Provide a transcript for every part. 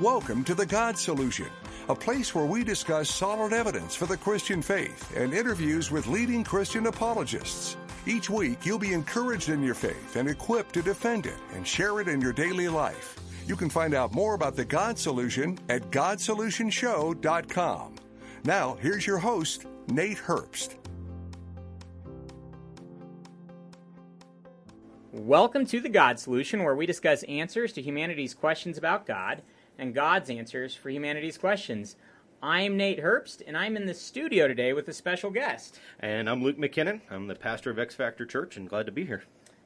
Welcome to The God Solution, a place where we discuss solid evidence for the Christian faith and interviews with leading Christian apologists. Each week, you'll be encouraged in your faith and equipped to defend it and share it in your daily life. You can find out more about The God Solution at GodSolutionShow.com. Now, here's your host, Nate Herbst. Welcome to The God Solution, where we discuss answers to humanity's questions about God and God's answers for humanity's questions. I'm Nate Herbst, and I'm in the studio today with a special guest. And I'm Luke McKinnon. I'm the pastor of X Factor Church and glad to be here.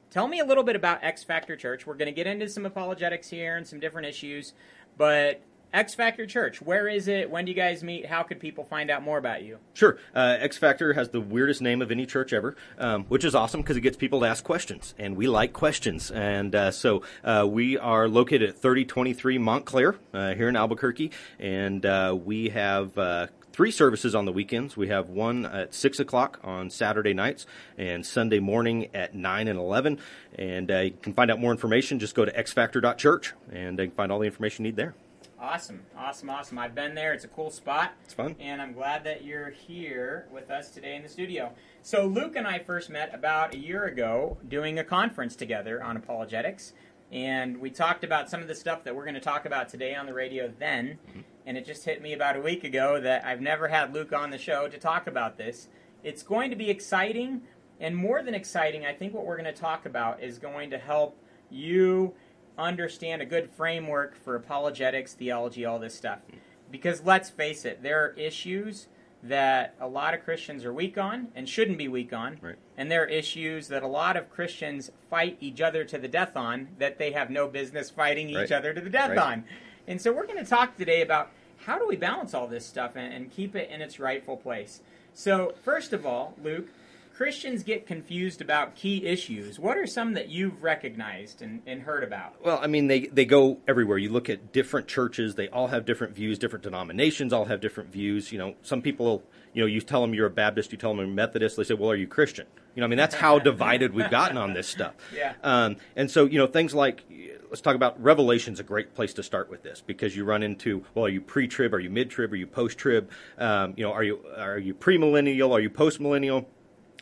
Tell me a little bit about X Factor Church. We're going to get into some apologetics here and some different issues, but X Factor Church, where is it? When do you guys meet? How could people find out more about you? Sure. Uh, X Factor has the weirdest name of any church ever, um, which is awesome because it gets people to ask questions, and we like questions. And uh, so uh, we are located at 3023 Montclair uh, here in Albuquerque, and uh, we have uh, three services on the weekends. We have one at six o'clock on Saturday nights and Sunday morning at nine and eleven. And uh, you can find out more information. Just go to xfactor.church and you can find all the information you need there. Awesome, awesome, awesome. I've been there. It's a cool spot. It's fun. And I'm glad that you're here with us today in the studio. So, Luke and I first met about a year ago doing a conference together on apologetics. And we talked about some of the stuff that we're going to talk about today on the radio then. Mm-hmm. And it just hit me about a week ago that I've never had Luke on the show to talk about this. It's going to be exciting. And more than exciting, I think what we're going to talk about is going to help you understand a good framework for apologetics, theology, all this stuff. Because let's face it, there are issues that a lot of Christians are weak on and shouldn't be weak on. Right. And there are issues that a lot of Christians fight each other to the death on that they have no business fighting each right. other to the death right. on. And so we're going to talk today about how do we balance all this stuff and, and keep it in its rightful place. So, first of all, Luke, Christians get confused about key issues. What are some that you've recognized and, and, heard about? Well, I mean, they, they go everywhere. You look at different churches, they all have different views, different denominations all have different views. You know, some people, you know, you tell them you're a Baptist, you tell them you're a Methodist, they say, well, are you Christian? You know, I mean, that's how divided we've gotten on this stuff. Yeah. Um, and so, you know, things like, let's talk about Revelation's a great place to start with this because you run into, well, are you pre-trib, are you mid-trib, are you post-trib? Um, you know, are you, are you premillennial, are you post-millennial?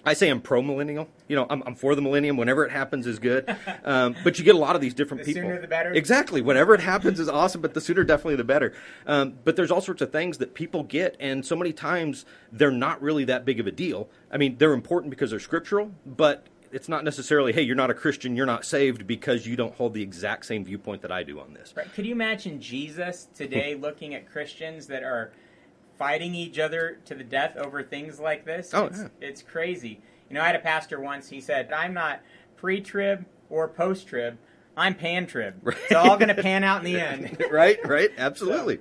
I say I'm pro millennial. You know, I'm, I'm, for the millennium. Whenever it happens is good. Um, but you get a lot of these different the people. Sooner the better. Exactly. Whenever it happens is awesome, but the sooner definitely the better. Um, but there's all sorts of things that people get, and so many times they're not really that big of a deal. I mean, they're important because they're scriptural, but it's not necessarily, hey, you're not a Christian, you're not saved because you don't hold the exact same viewpoint that I do on this. Right. Could you imagine Jesus today looking at Christians that are fighting each other to the death over things like this? Oh, it's, yeah. it's crazy. You know, I had a pastor once, he said, I'm not pre trib or post trib. I'm pan trib. Right. It's all going to pan out in the end. right, right, absolutely.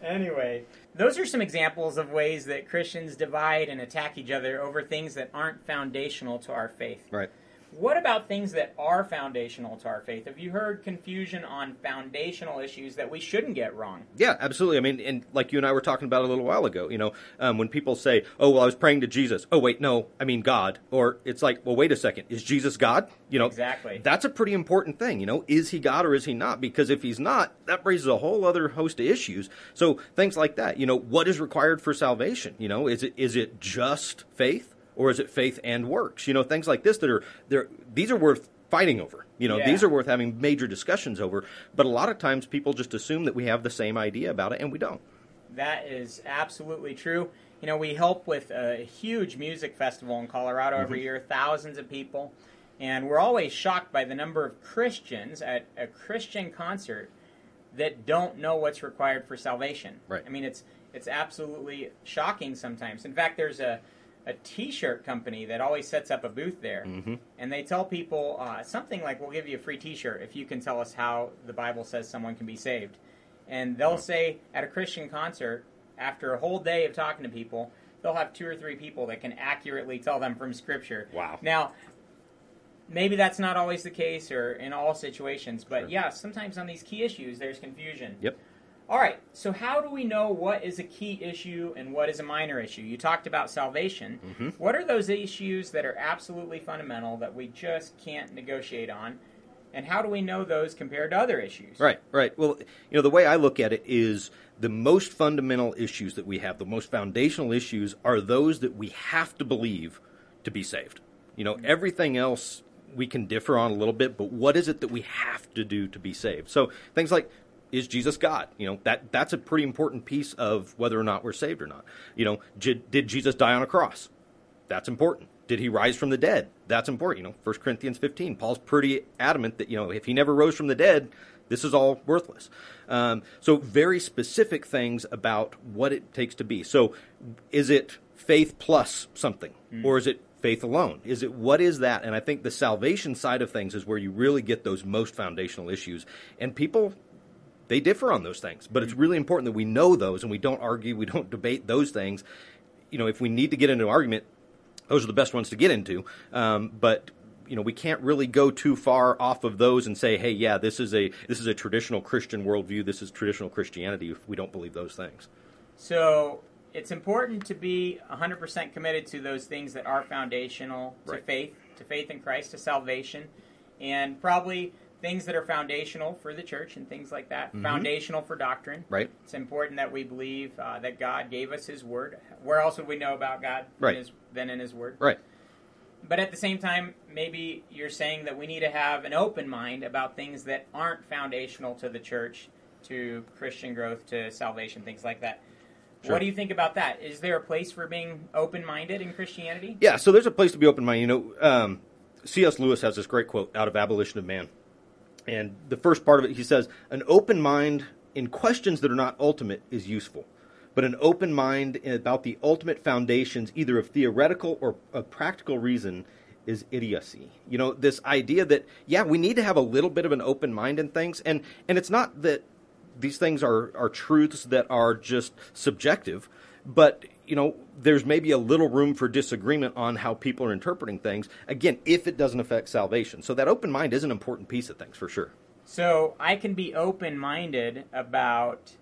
So, anyway, those are some examples of ways that Christians divide and attack each other over things that aren't foundational to our faith. Right. What about things that are foundational to our faith? Have you heard confusion on foundational issues that we shouldn't get wrong? Yeah, absolutely. I mean, and like you and I were talking about a little while ago, you know, um, when people say, "Oh, well, I was praying to Jesus." Oh, wait, no, I mean God. Or it's like, well, wait a second, is Jesus God? You know, exactly. That's a pretty important thing. You know, is he God or is he not? Because if he's not, that raises a whole other host of issues. So things like that. You know, what is required for salvation? You know, is it is it just faith? Or is it faith and works? You know, things like this that are there. These are worth fighting over. You know, Yeah. these are worth having major discussions over. But a lot of times, people just assume that we have the same idea about it, and we don't. That is absolutely true. You know, we help with a huge music festival in Colorado every mm-hmm. year, thousands of people, and we're always shocked by the number of Christians at a Christian concert that don't know what's required for salvation. Right. I mean, it's it's absolutely shocking sometimes. In fact, there's a a T-shirt company that always sets up a booth there, Mhm. and they tell people uh, something like, "We'll give you a free T-shirt if you can tell us how the Bible says someone can be saved." And they'll say at a Christian concert, after a whole day of talking to people, they'll have two or three people that can accurately tell them from Scripture. Wow. Now, maybe that's not always the case or in all situations, but Sure. yeah, sometimes on these key issues, there's confusion. Yep. All right, so how do we know what is a key issue and what is a minor issue? You talked about salvation. Mhm. What are those issues that are absolutely fundamental that we just can't negotiate on? And how do we know those compared to other issues? Right, right. Well, you know, the way I look at it is the most fundamental issues that we have, the most foundational issues, are those that we have to believe to be saved. You know, everything else we can differ on a little bit, but what is it that we have to do to be saved? So things like is Jesus God? You know, that that's a pretty important piece of whether or not we're saved or not. You know, did, did Jesus die on a cross? That's important. Did he rise from the dead? That's important. You know, 1 Corinthians 15, Paul's pretty adamant that, you know, if he never rose from the dead, this is all worthless. Um, so, very specific things about what it takes to be. So, is it faith plus something? Mm. Or is it faith alone? Is it what is that? And I think the salvation side of things is where you really get those most foundational issues. And people they differ on those things, but it's really important that we know those and we don't argue, we don't debate those things. You know, if we need to get into an argument, those are the best ones to get into. Um, but you know we can't really go too far off of those and say, hey, yeah, this is a this is a traditional Christian worldview. This is traditional Christianity. If we don't believe those things. So it's important to be 100% committed to those things that are foundational to right. faith, to faith in Christ, to salvation, and probably things that are foundational for the church and things like that, mm-hmm. foundational for doctrine. Right. It's important that we believe uh, that God gave us His Word. Where else would we know about God right. than, his, than in His Word? Right. But at the same time, maybe you're saying that we need to have an open mind about things that aren't foundational to the church, to Christian growth, to salvation, things like that. Sure. What do you think about that? Is there a place for being open minded in Christianity? Yeah, so there's a place to be open minded. You know, um, C.S. Lewis has this great quote out of Abolition of Man and the first part of it, he says, an open mind in questions that are not ultimate is useful. But an open mind about the ultimate foundations, either of theoretical or of practical reason, is idiocy. You know, this idea that, yeah, we need to have a little bit of an open mind in things. And, and it's not that these things are, are truths that are just subjective, but you know, there's maybe a little room for disagreement on how people are interpreting things. Again, if it doesn't affect salvation. So that open mind is an important piece of things for sure. So I can be open minded about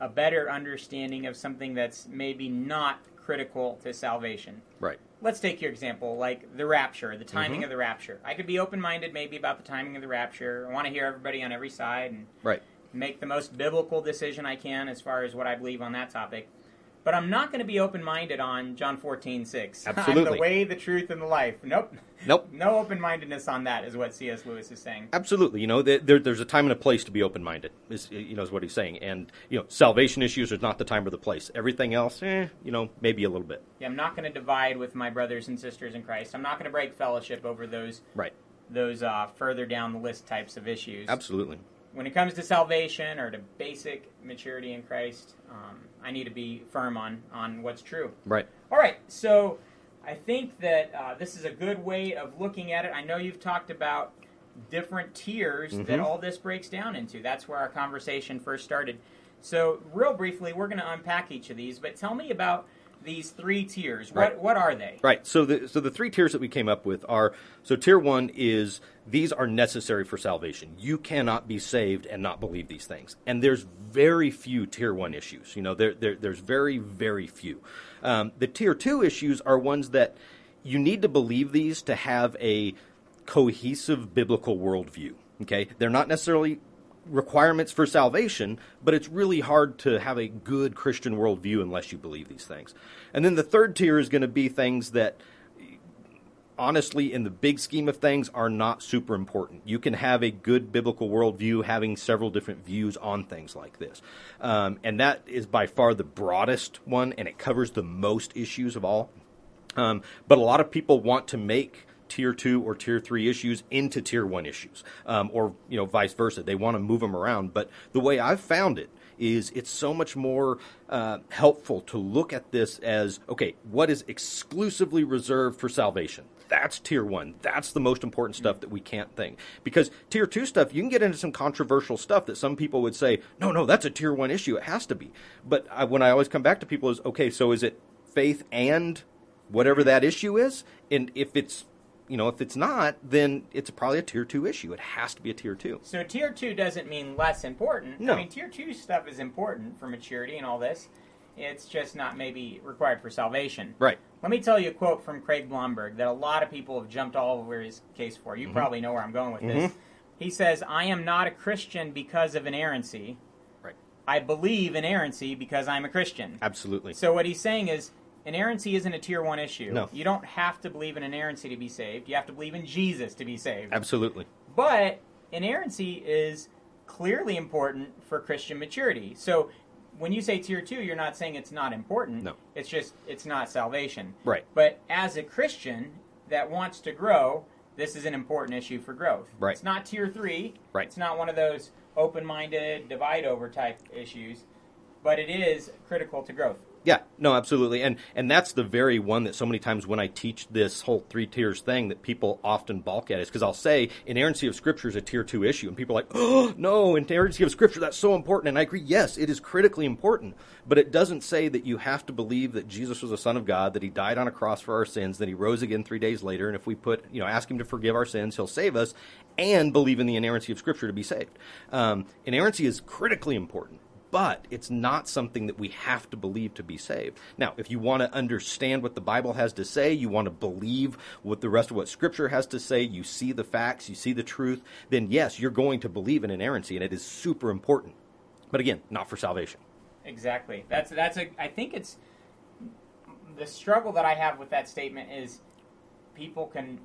a better understanding of something that's maybe not critical to salvation. Right. Let's take your example, like the rapture, the timing mm-hmm. of the rapture. I could be open minded maybe about the timing of the rapture. I want to hear everybody on every side and right. make the most biblical decision I can as far as what I believe on that topic. But I'm not going to be open minded on John 14, 6. Absolutely. I'm the way, the truth, and the life. Nope. Nope. No open mindedness on that, is what C.S. Lewis is saying. Absolutely. You know, there, there's a time and a place to be open minded, is, you know, is what he's saying. And, you know, salvation issues is not the time or the place. Everything else, eh, you know, maybe a little bit. Yeah, I'm not going to divide with my brothers and sisters in Christ. I'm not going to break fellowship over those. Right. Those uh, further down the list types of issues. Absolutely. When it comes to salvation or to basic maturity in Christ, um, I need to be firm on on what's true. Right. All right. So I think that uh, this is a good way of looking at it. I know you've talked about different tiers mm-hmm. that all this breaks down into. That's where our conversation first started. So, real briefly, we're going to unpack each of these, but tell me about these three tiers. Right. What what are they? Right. So the so the three tiers that we came up with are so tier one is these are necessary for salvation. You cannot be saved and not believe these things. And there's very few tier one issues. You know, there, there there's very very few. Um, the tier two issues are ones that you need to believe these to have a cohesive biblical worldview. Okay, they're not necessarily requirements for salvation, but it's really hard to have a good Christian worldview unless you believe these things. And then the third tier is going to be things that, honestly, in the big scheme of things, are not super important. You can have a good biblical worldview having several different views on things like this. Um, and that is by far the broadest one, and it covers the most issues of all. Um, but a lot of people want to make tier two or tier three issues into tier one issues, um, or you know vice versa. They want to move them around. But the way I've found it is it's so much more uh, helpful to look at this as okay, what is exclusively reserved for salvation? That's tier one. That's the most important stuff that we can't think. Because tier two stuff, you can get into some controversial stuff that some people would say, no, no, that's a tier one issue. It has to be. But I, when I always come back to people is, okay, so is it faith and whatever that issue is? And if it's you know, if it's not, then it's probably a tier two issue. It has to be a tier two. So tier two doesn't mean less important. No. I mean, tier two stuff is important for maturity and all this. It's just not maybe required for salvation. Right. Let me tell you a quote from Craig Blomberg that a lot of people have jumped all over his case for. You mm-hmm. probably know where I'm going with mm-hmm. this. He says, I am not a Christian because of inerrancy. Right. I believe inerrancy because I'm a Christian. Absolutely. So what he's saying is inerrancy isn't a tier one issue. No. You don't have to believe in inerrancy to be saved. You have to believe in Jesus to be saved. Absolutely. But inerrancy is clearly important for Christian maturity. So when you say tier two, you're not saying it's not important. No. It's just it's not salvation. Right. But as a Christian that wants to grow, this is an important issue for growth. Right. It's not tier three. Right. It's not one of those open minded, divide over type issues, but it is critical to growth. Yeah, no, absolutely, and and that's the very one that so many times when I teach this whole three tiers thing that people often balk at is because I'll say inerrancy of Scripture is a tier two issue, and people are like, oh no, inerrancy of Scripture that's so important, and I agree, yes, it is critically important, but it doesn't say that you have to believe that Jesus was the Son of God, that He died on a cross for our sins, that He rose again three days later, and if we put you know ask Him to forgive our sins, He'll save us, and believe in the inerrancy of Scripture to be saved. Um, inerrancy is critically important but it's not something that we have to believe to be saved. Now, if you want to understand what the Bible has to say, you want to believe what the rest of what Scripture has to say, you see the facts, you see the truth, then yes, you're going to believe in inerrancy, and it is super important. But again, not for salvation. Exactly. That's that's a. I think it's the struggle that I have with that statement is people can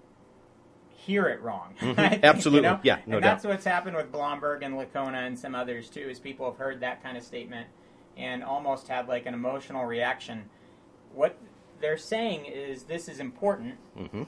hear it wrong. Mm-hmm. Absolutely. You know? Yeah, no and doubt. that's what's happened with Blomberg and Licona and some others too. Is people have heard that kind of statement and almost had like an emotional reaction. What they're saying is this is important. Mhm.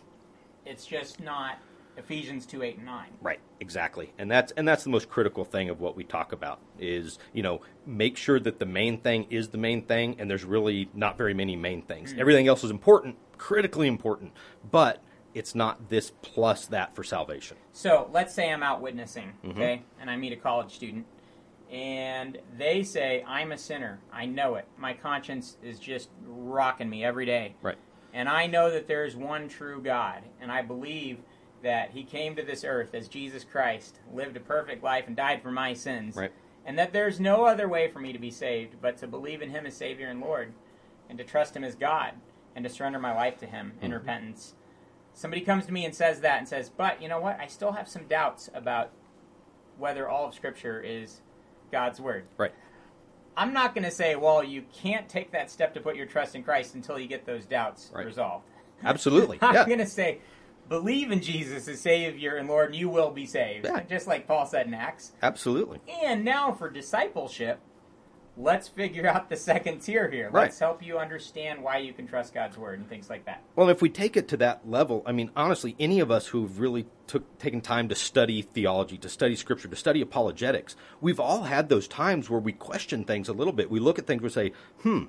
It's just not Ephesians two eight and nine. Right, exactly. And that's and that's the most critical thing of what we talk about is, you know, make sure that the main thing is the main thing and there's really not very many main things. Everything else is important, critically important, but it's not this plus that for salvation. So let's say I'm out witnessing, Mm-hmm. okay, and I meet a college student, and they say, I'm a sinner. I know it. My conscience is just rocking me every day. Right. And I know that there's one true God, and I believe that He came to this earth as Jesus Christ, lived a perfect life, and died for my sins. Right. And that there's no other way for me to be saved but to believe in Him as Savior and Lord, and to trust Him as God, and to surrender my life to Him in repentance. Somebody comes to me and says that, and says, but you know what? I still have some doubts about whether all of Scripture is God's Word. Right. I'm not going to say, well, you can't take that step to put your trust in Christ until you get those doubts Right. resolved. Absolutely. I'm Yeah. going to say, believe in Jesus as Savior and Lord, and you will be saved. Yeah. Just like Paul said in Acts. Absolutely. And now for discipleship, let's figure out the second tier here. Let's help you understand why you can trust God's Word and things like that. Well, if we take it to that level, I mean, honestly, any of us who've really took taken time to study theology, to study scripture, to study apologetics, we've all had those times where we question things a little bit. We look at things, we say, "Hmm,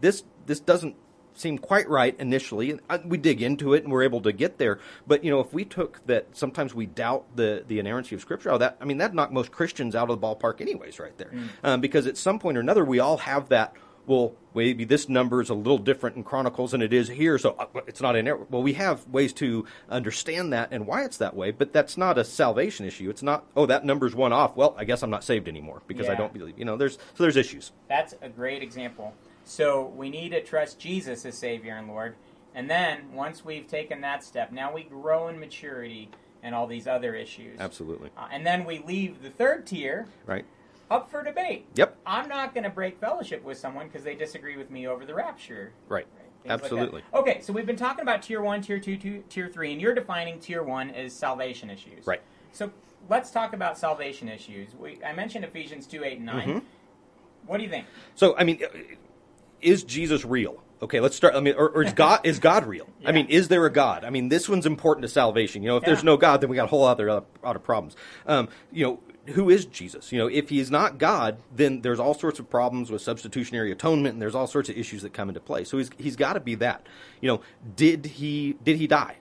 this this doesn't seem quite right initially." And uh, we dig into it, and we're able to get there. But you know, if we took that, sometimes we doubt the the inerrancy of scripture. Oh, that I mean, that knocked most Christians out of the ballpark, anyways, right there. Um, because at some point or another, we all have that well, maybe this number is a little different in Chronicles than it is here, so uh, it's not in there. Well, we have ways to understand that and why it's that way, but that's not a salvation issue. It's not, oh, that number's one off. Well, I guess I'm not saved anymore because I don't believe. You know, there's so there's issues. That's a great example. So we need to trust Jesus as Savior and Lord. And then once we've taken that step, now we grow in maturity and all these other issues. Absolutely. Uh, and then we leave the third tier Right. up for debate. Yep. I'm not going to break fellowship with someone because they disagree with me over the rapture. Right. Like. Absolutely. okay, so we've been talking about tier one, tier two, two, tier three, and you're defining tier one as salvation issues. Right. So let's talk about salvation issues. We, I mentioned Ephesians 2, 8, and 9. Mm-hmm. What do you think? So, I mean, uh, is Jesus real? Okay, let's start. I mean, or, or is God is God real? Yeah. I mean, is there a God? I mean, this one's important to salvation. You know, if there's no God, then we got a whole other uh, lot of problems. Um, you know, who is Jesus? You know, if he's not God, then there's all sorts of problems with substitutionary atonement, and there's all sorts of issues that come into play. So he's he's got to be that. You know, did he did he die?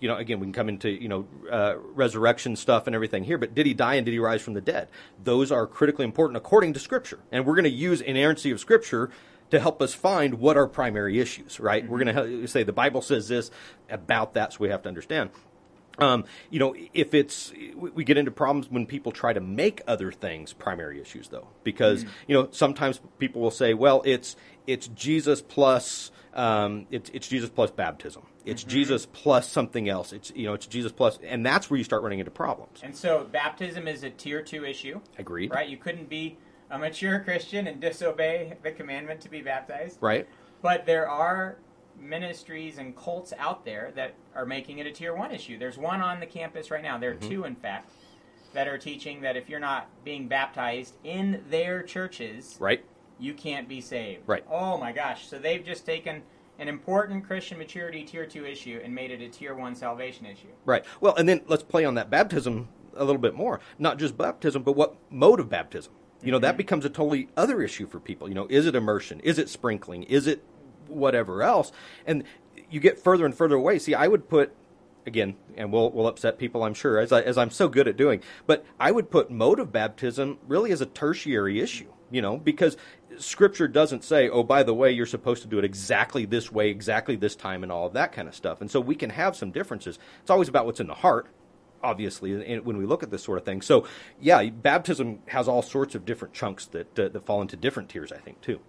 you know, again, we can come into, you know, uh, resurrection stuff and everything here, but did he die and did he rise from the dead? Those are critically important according to Scripture. And we're going to use inerrancy of Scripture to help us find what are primary issues, right? We're going to say the Bible says this about that, so we have to understand. Um, you know, if it's we get into problems when people try to make other things primary issues, though, because you know sometimes people will say, "Well, it's it's Jesus plus um, it's it's Jesus plus baptism. It's Jesus plus something else. It's you know it's Jesus plus, and that's where you start running into problems. And so baptism is a tier two issue, Agreed. right? You couldn't be a mature Christian and disobey the commandment to be baptized. Right. But there are ministries and cults out there that are making it a tier one issue. There's one on the campus right now. There are Mm-hmm. two, in fact, that are teaching that if you're not being baptized in their churches, Right. you can't be saved. Right. Oh my gosh. So they've just taken an important Christian maturity tier two issue and made it a tier one salvation issue. Right. Well, and then let's play on that baptism a little bit more. Not just baptism, but what mode of baptism. You know, that becomes a totally other issue for people. You know, is it immersion? Is it sprinkling? Is it whatever else? And you get further and further away. See, I would put again, and we'll we'll upset people, I'm sure, as I, as I'm so good at doing. But I would put mode of baptism really as a tertiary issue. You know, because Scripture doesn't say, "Oh, by the way, you're supposed to do it exactly this way, exactly this time, and all of that kind of stuff." And so we can have some differences. It's always about what's in the heart, obviously, when we look at this sort of thing. So, yeah, baptism has all sorts of different chunks that uh, that fall into different tiers, I think, too.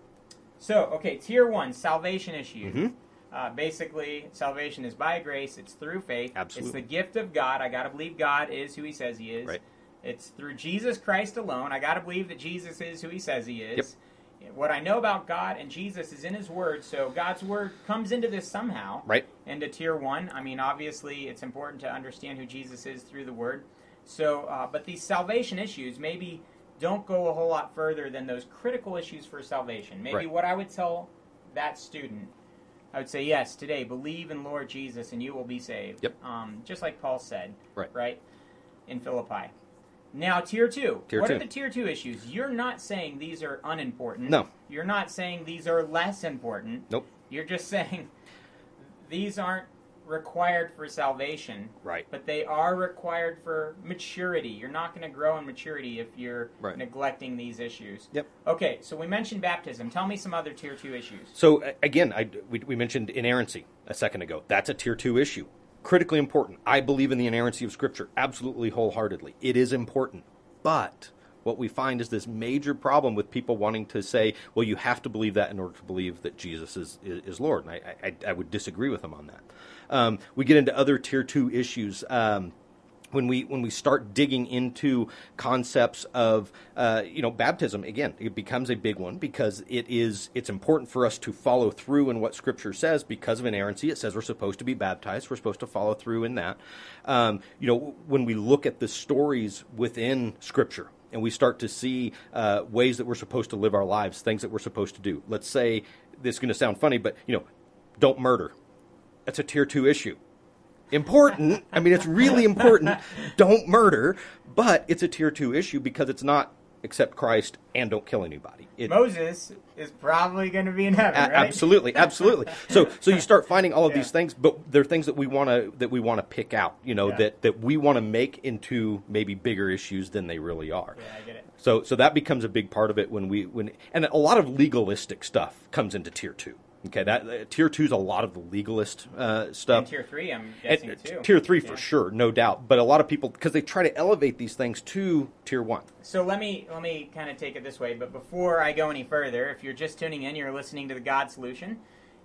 So, okay, tier one, salvation issue. Mm-hmm. Uh, basically, salvation is by grace. It's through faith. Absolutely. It's the gift of God. I got to believe God is who He says He is. Right. It's through Jesus Christ alone. I got to believe that Jesus is who He says He is. What I know about God and Jesus is in His Word. So God's Word comes into this somehow. Right. Into tier one. I mean, obviously, it's important to understand who Jesus is through the Word. So, uh, but these salvation issues maybe don't go a whole lot further than those critical issues for salvation. Maybe Right. what I would tell that student, I would say, yes, today, believe in Lord Jesus and you will be saved. Yep. Um, just like Paul said, Right. right, in Philippi. Now, tier two. Tier what two. are the tier two issues? You're not saying these are unimportant. No. You're not saying these are less important. Nope. You're just saying these aren't required for salvation. Right. But they are required for maturity. You're not going to grow in maturity if you're Right. neglecting these issues. Yep. Okay, so we mentioned baptism. Tell me some other tier two issues. So again, I, we, we mentioned inerrancy a second ago. That's a tier two issue. Critically important. I believe in the inerrancy of Scripture absolutely wholeheartedly. It is important. But what we find is this major problem with people wanting to say, well, you have to believe that in order to believe that Jesus is, is, is Lord. And I, I, I would disagree with them on that. Um, we get into other tier two issues. Um, when we when we start digging into concepts of uh, you know baptism again it becomes a big one because it is it's important for us to follow through in what scripture says because of inerrancy. It says we're supposed to be baptized. We're supposed to follow through in that. Um, you know when we look at the stories within scripture and we start to see uh, ways that we're supposed to live our lives things that we're supposed to do. Let's say this is going to sound funny but you know don't murder. That's a tier two issue important. I mean, it's really important. Don't murder, but it's a tier two issue because it's not accept Christ and don't kill anybody. It, Moses is probably going to be in heaven, a- right? Absolutely, absolutely. So, so you start finding all of Yeah. these things, but they're things that we want to that we want to pick out. You know, Yeah. that that we want to make into maybe bigger issues than they really are. Yeah, I get it. So, so that becomes a big part of it when we when and a lot of legalistic stuff comes into tier two. Okay, that uh, tier two is a lot of the legalist uh, stuff. And tier three, I'm guessing uh, too. Tier three for Yeah. sure, no doubt. But a lot of people because they try to elevate these things to tier one. So let me let me kind of take it this way. But before I go any further, if you're just tuning in, you're listening to the God Solution.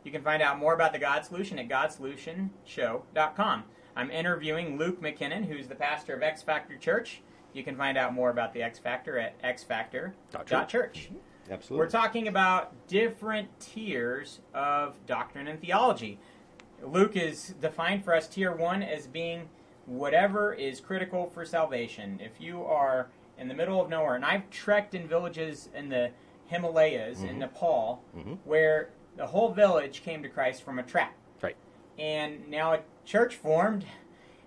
You can find out more about the God Solution at GodSolutionShow.com. I'm interviewing Luke McKinnon, who's the pastor of X Factor Church. You can find out more about the X Factor at xfactor.church. Absolutely. We're talking about different tiers of doctrine and theology. Luke is defined for us tier one as being whatever is critical for salvation. If you are in the middle of nowhere, and I've trekked in villages in the Himalayas in mm-hmm. Nepal mm-hmm. where the whole village came to Christ from a tract. right. And now a church formed,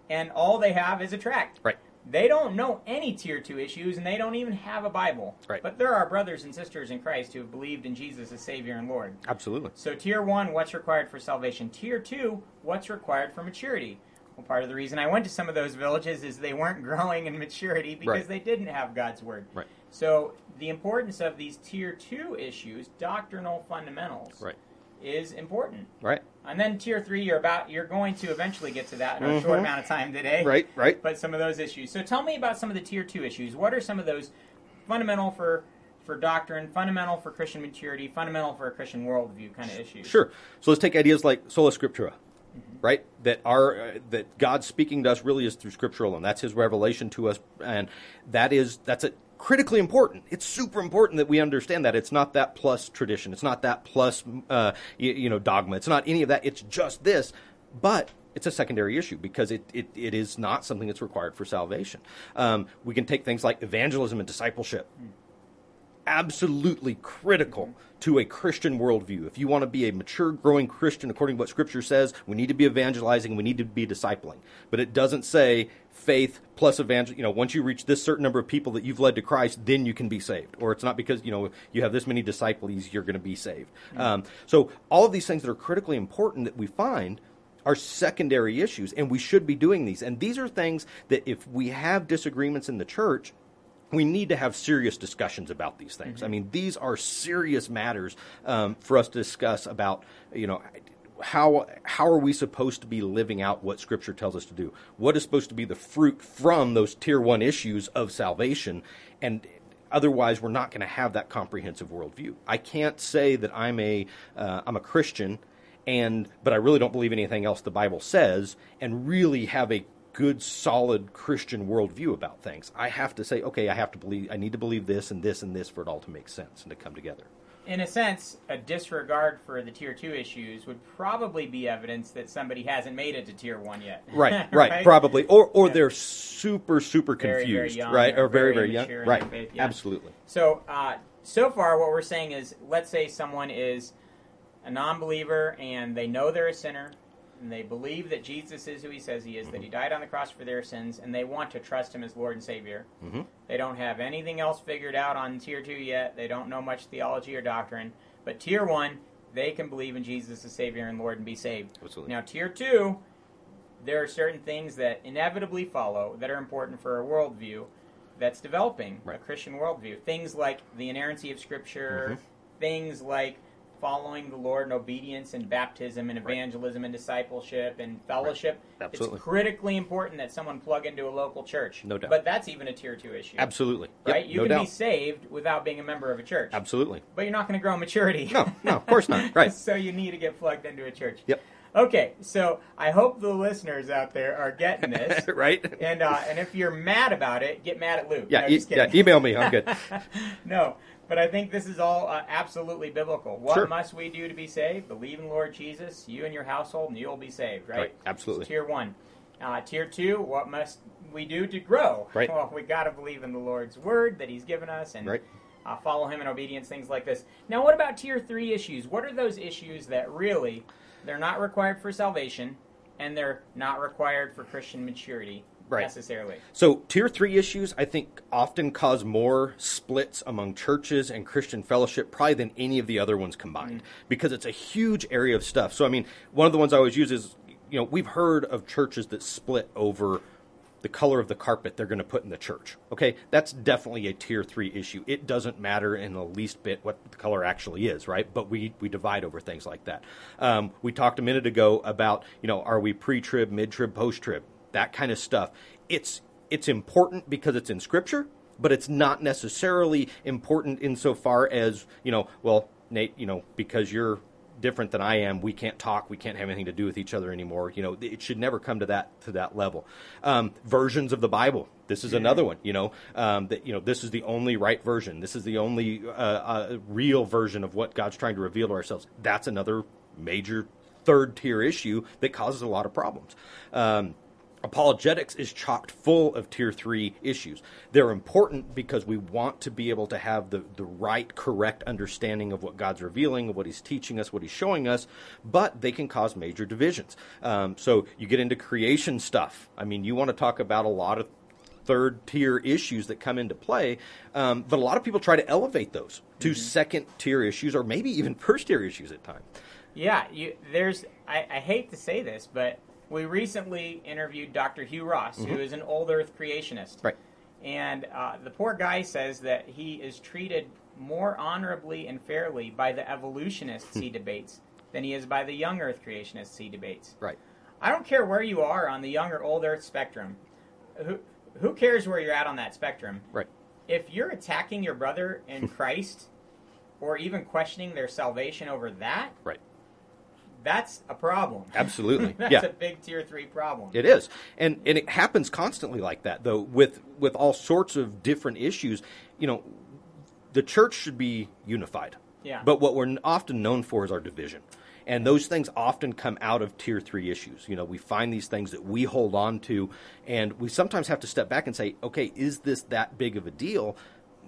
and all they have is a tract. Right. They don't know any tier two issues, and they don't even have a Bible. Right. But there are brothers and sisters in Christ who have believed in Jesus as Savior and Lord. Absolutely. So, tier one, what's required for salvation? Tier two, what's required for maturity? Well, part of the reason I went to some of those villages is they weren't growing in maturity because Right. they didn't have God's Word. Right. So, the importance of these tier two issues, doctrinal fundamentals, Right. Is important. Right. And then tier three, you're about you're going to eventually get to that in a short Mhm. amount of time today. Right. Right. But some of those issues. So tell me about some of the tier two issues. What are some of those fundamental for for doctrine, fundamental for Christian maturity, fundamental for a Christian worldview kind of issues? Sure. So let's take ideas like sola scriptura. right? That our uh, that God speaking to us really is through Scripture alone. That's His revelation to us, and that is that's a critically important. It's super important that we understand that it's not that plus tradition. It's not that plus uh, you, you know dogma. It's not any of that. It's just this, but it's a secondary issue because it, it, it is not something that's required for salvation. Um, we can take things like evangelism and discipleship. Absolutely critical to a Christian worldview. If you want to be a mature, growing Christian according to what Scripture says, we need to be evangelizing, we need to be discipling. But it doesn't say faith plus evangel. You know, once you reach this certain number of people that you've led to Christ, then you can be saved. Or it's not because you know you have this many disciples, you're going to be saved. Mm-hmm. Um, so all of these things that are critically important that we find are secondary issues, and we should be doing these. And these are things that if we have disagreements in the church, we need to have serious discussions about these things. Mm-hmm. I mean, these are serious matters um, for us to discuss about, you know, how how are we supposed to be living out what Scripture tells us to do? What is supposed to be the fruit from those tier one issues of salvation? And otherwise, we're not going to have that comprehensive worldview. I can't say that I'm a am uh, a Christian, and but I really don't believe anything else the Bible says, and really have a good, solid Christian worldview about things. I have to say, okay, I have to believe, I need to believe this and this and this for it all to make sense and to come together. In a sense, a disregard for the tier two issues would probably be evidence that somebody hasn't made it to tier one yet. Right, right, right? probably, or or yeah. they're super, super confused, very, very young, right, or very, very, young, right? Faith, yeah. Absolutely. So, uh, so far, what we're saying is, let's say someone is a non-believer and they know they're a sinner and they believe that Jesus is who he says he is, mm-hmm. that he died on the cross for their sins, and they want to trust him as Lord and Savior. Mm-hmm. They don't have anything else figured out on tier two yet. They don't know much theology or doctrine. But tier one, they can believe in Jesus as Savior and Lord and be saved. Absolutely. Now, tier two, there are certain things that inevitably follow that are important for a worldview that's developing, right. a Christian worldview. Things like the inerrancy of Scripture, mm-hmm. things like following the Lord in obedience and baptism and evangelism and discipleship and fellowship. Right. Absolutely. It's critically important that someone plug into a local church. No doubt. But that's even a tier two issue. Absolutely. Right? Yep, you no can doubt. be saved without being a member of a church. Absolutely. But you're not going to grow in maturity. No, no, of course not. Right. so you need to get plugged into a church. Yep. Okay, so I hope the listeners out there are getting this, right? And uh, and if you're mad about it, get mad at Luke. Yeah, no, e- yeah. Email me. I'm good. no, but I think this is all uh, absolutely biblical. What sure. must we do to be saved? Believe in Lord Jesus, you and your household, and you'll be saved, right? right. Absolutely. tier one. Uh, tier two, what must we do to grow? Right. Well, we got to believe in the Lord's word that He's given us and right. uh, follow Him in obedience, things like this. Now, what about tier three issues? What are those issues that really they're not required for salvation and they're not required for Christian maturity? Right. necessarily. So, tier three issues, I think, often cause more splits among churches and Christian fellowship, probably than any of the other ones combined, mm-hmm. because it's a huge area of stuff. So, I mean, one of the ones I always use is, you know, we've heard of churches that split over the color of the carpet they're going to put in the church. Okay, that's definitely a tier three issue. It doesn't matter in the least bit what the color actually is, right? But we we divide over things like that. Um, we talked a minute ago about you know are we pre-trib, mid-trib, post-trib? That kind of stuff. It's it's important because it's in scripture, but it's not necessarily important insofar as, you know, well, Nate, you know, because you're different than I am, we can't talk, we can't have anything to do with each other anymore. You know, it should never come to that to that level. Um, versions of the Bible. This is another one. You know, um, that you know this is the only right version. This is the only uh, uh, real version of what God's trying to reveal to ourselves. That's another major third tier issue that causes a lot of problems. Um, apologetics is chocked full of tier three issues. They're important because we want to be able to have the, the right, correct understanding of what God's revealing, of what He's teaching us, what He's showing us, but they can cause major divisions. Um, so you get into creation stuff. I mean, you want to talk about a lot of third tier issues that come into play, um, but a lot of people try to elevate those to mm-hmm. second tier issues or maybe even first tier issues at times. Yeah, you, there's. I, I hate to say this, but we recently interviewed Dr. Hugh Ross, mm-hmm. who is an old Earth creationist. Right. And uh, the poor guy says that he is treated more honorably and fairly by the evolutionists he debates than he is by the young Earth creationists he debates. Right. I don't care where you are on the young or old Earth spectrum. Who, who cares where you're at on that spectrum? Right. If you're attacking your brother in Christ or even questioning their salvation over that, right that's a problem. Absolutely. that's yeah. a big tier three problem. It is, and and it happens constantly like that, though. With with all sorts of different issues, you know, the church should be unified. Yeah. But what we're often known for is our division. And those things often come out of tier three issues. You know, we find these things that we hold on to, and we sometimes have to step back and say, okay, is this that big of a deal?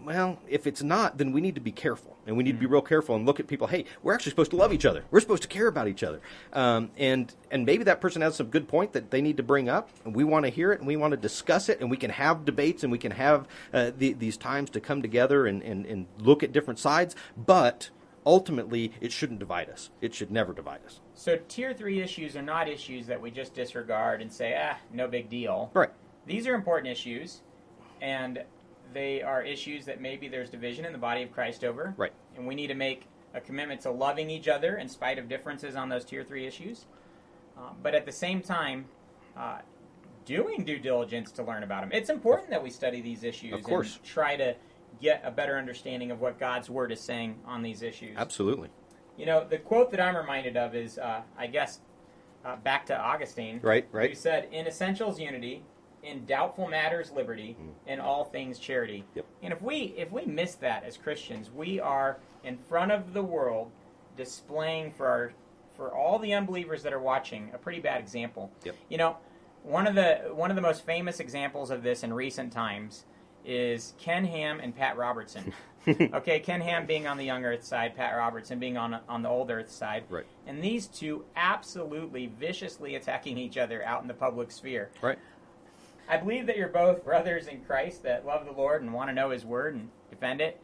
Well, if it's not, then we need to be careful, and we need to be real careful and look at people. Hey, we're actually supposed to love each other. We're supposed to care about each other, um, and and maybe that person has some good point that they need to bring up, and we want to hear it, and we want to discuss it, and we can have debates, and we can have uh, the, these times to come together and, and, and look at different sides. But ultimately, it shouldn't divide us. It should never divide us. So tier three issues are not issues that we just disregard and say, ah, no big deal. Right. These are important issues, and they are issues that maybe there's division in the body of Christ over. Right. And we need to make a commitment to loving each other in spite of differences on those tier three issues. Uh, but at the same time, uh, doing due diligence to learn about them. It's important that we study these issues Of course. and try to get a better understanding of what God's Word is saying on these issues. Absolutely. You know, the quote that I'm reminded of is, uh, I guess, uh, back to Augustine. Right, right. Who said, "In essentials, unity; in doubtful matters, liberty; mm-hmm. in all things, charity." Yep. And if we if we miss that as Christians, we are in front of the world, displaying for our for all the unbelievers that are watching a pretty bad example. Yep. You know, one of the one of the most famous examples of this in recent times is Ken Ham and Pat Robertson. okay, Ken Ham being on the young Earth side, Pat Robertson being on on the old Earth side. Right. And these two absolutely viciously attacking each other out in the public sphere. Right. I believe that you're both brothers in Christ that love the Lord and want to know His Word and defend it.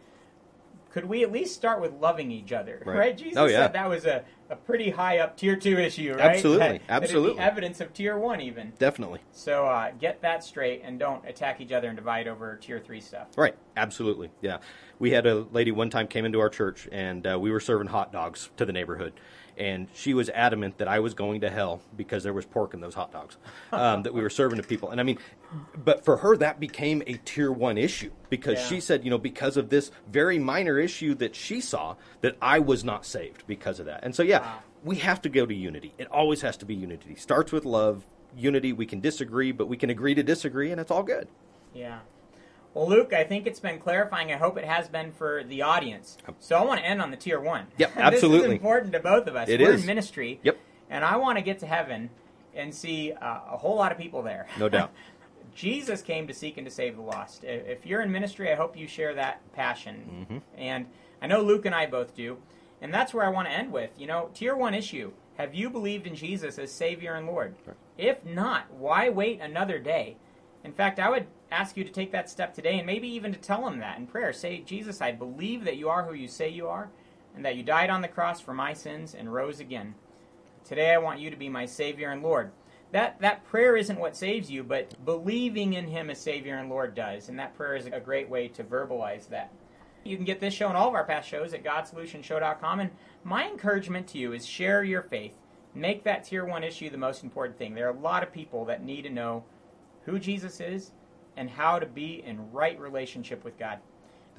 Could we at least start with loving each other? Right. Jesus Oh, yeah. said that was a, a pretty high up tier two issue, right? Absolutely. That- Absolutely. evidence of tier one, even. Definitely. So uh, get that straight and don't attack each other and divide over tier three stuff. Right. Absolutely. Yeah. We had a lady one time came into our church and uh, we were serving hot dogs to the neighborhood. And she was adamant that I was going to hell because there was pork in those hot dogs um, that we were serving to people. And I mean, but for her, that became a tier one issue because Yeah. she said, you know, because of this very minor issue that she saw, that I was not saved because of that. And so, yeah, Wow. we have to go to unity. It always has to be unity. Starts with love, unity. We can disagree, but we can agree to disagree, and it's all good. Yeah. Well, Luke, I think it's been clarifying. I hope it has been for the audience. So I want to end on the tier one. Yep, this is absolutely. important to both of us. It We're is. in ministry. Yep. And I want to get to heaven and see uh, a whole lot of people there. No doubt. Jesus came to seek and to save the lost. If you're in ministry, I hope you share that passion. Mm-hmm. And I know Luke and I both do. And that's where I want to end with. You know, tier one issue. Have you believed in Jesus as Savior and Lord? Right. If not, why wait another day? In fact, I would ask you to take that step today and maybe even to tell him that in prayer. Say, Jesus, I believe that you are who you say you are and that you died on the cross for my sins and rose again. Today I want you to be my Savior and Lord. That, that prayer isn't what saves you, but believing in Him as Savior and Lord does. And that prayer is a great way to verbalize that. You can get this show and all of our past shows at GodSolutionShow.com. And my encouragement to you is share your faith. Make that tier one issue the most important thing. There are a lot of people that need to know who Jesus is and how to be in right relationship with God.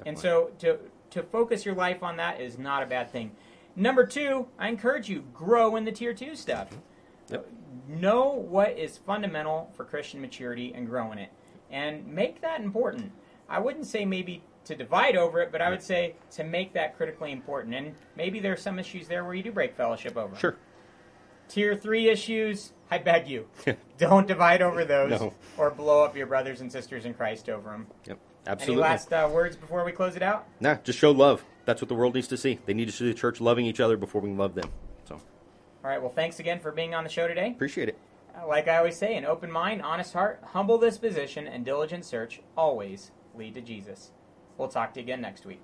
And so to to focus your life on that is not a bad thing. Number two, I encourage you grow in the tier two stuff. Mm-hmm. Yep. Know what is fundamental for Christian maturity and grow in it, and make that important. I wouldn't say maybe to divide over it, but I would say to make that critically important. And maybe there are some issues there where you do break fellowship over. Sure. Tier three issues, I beg you, don't divide over those No. or blow up your brothers and sisters in Christ over them. Yep. Absolutely. Any last uh, words before we close it out? Nah, just show love. That's what the world needs to see. They need to see the church loving each other before we love them. So All right. Well, thanks again for being on the show today. appreciate it. Uh, Like I always say, an open mind, honest heart, humble disposition, and diligent search always lead to Jesus. We'll talk to you again next week.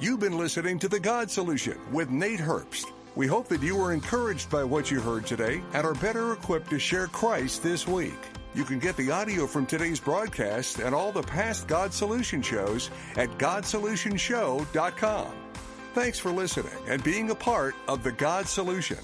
You've been listening to The God Solution with Nate Herbst. We hope that you were encouraged by what you heard today and are better equipped to share Christ this week. You can get the audio from today's broadcast and all the past God Solution shows at GodSolutionShow.com. Thanks for listening and being a part of The God Solution.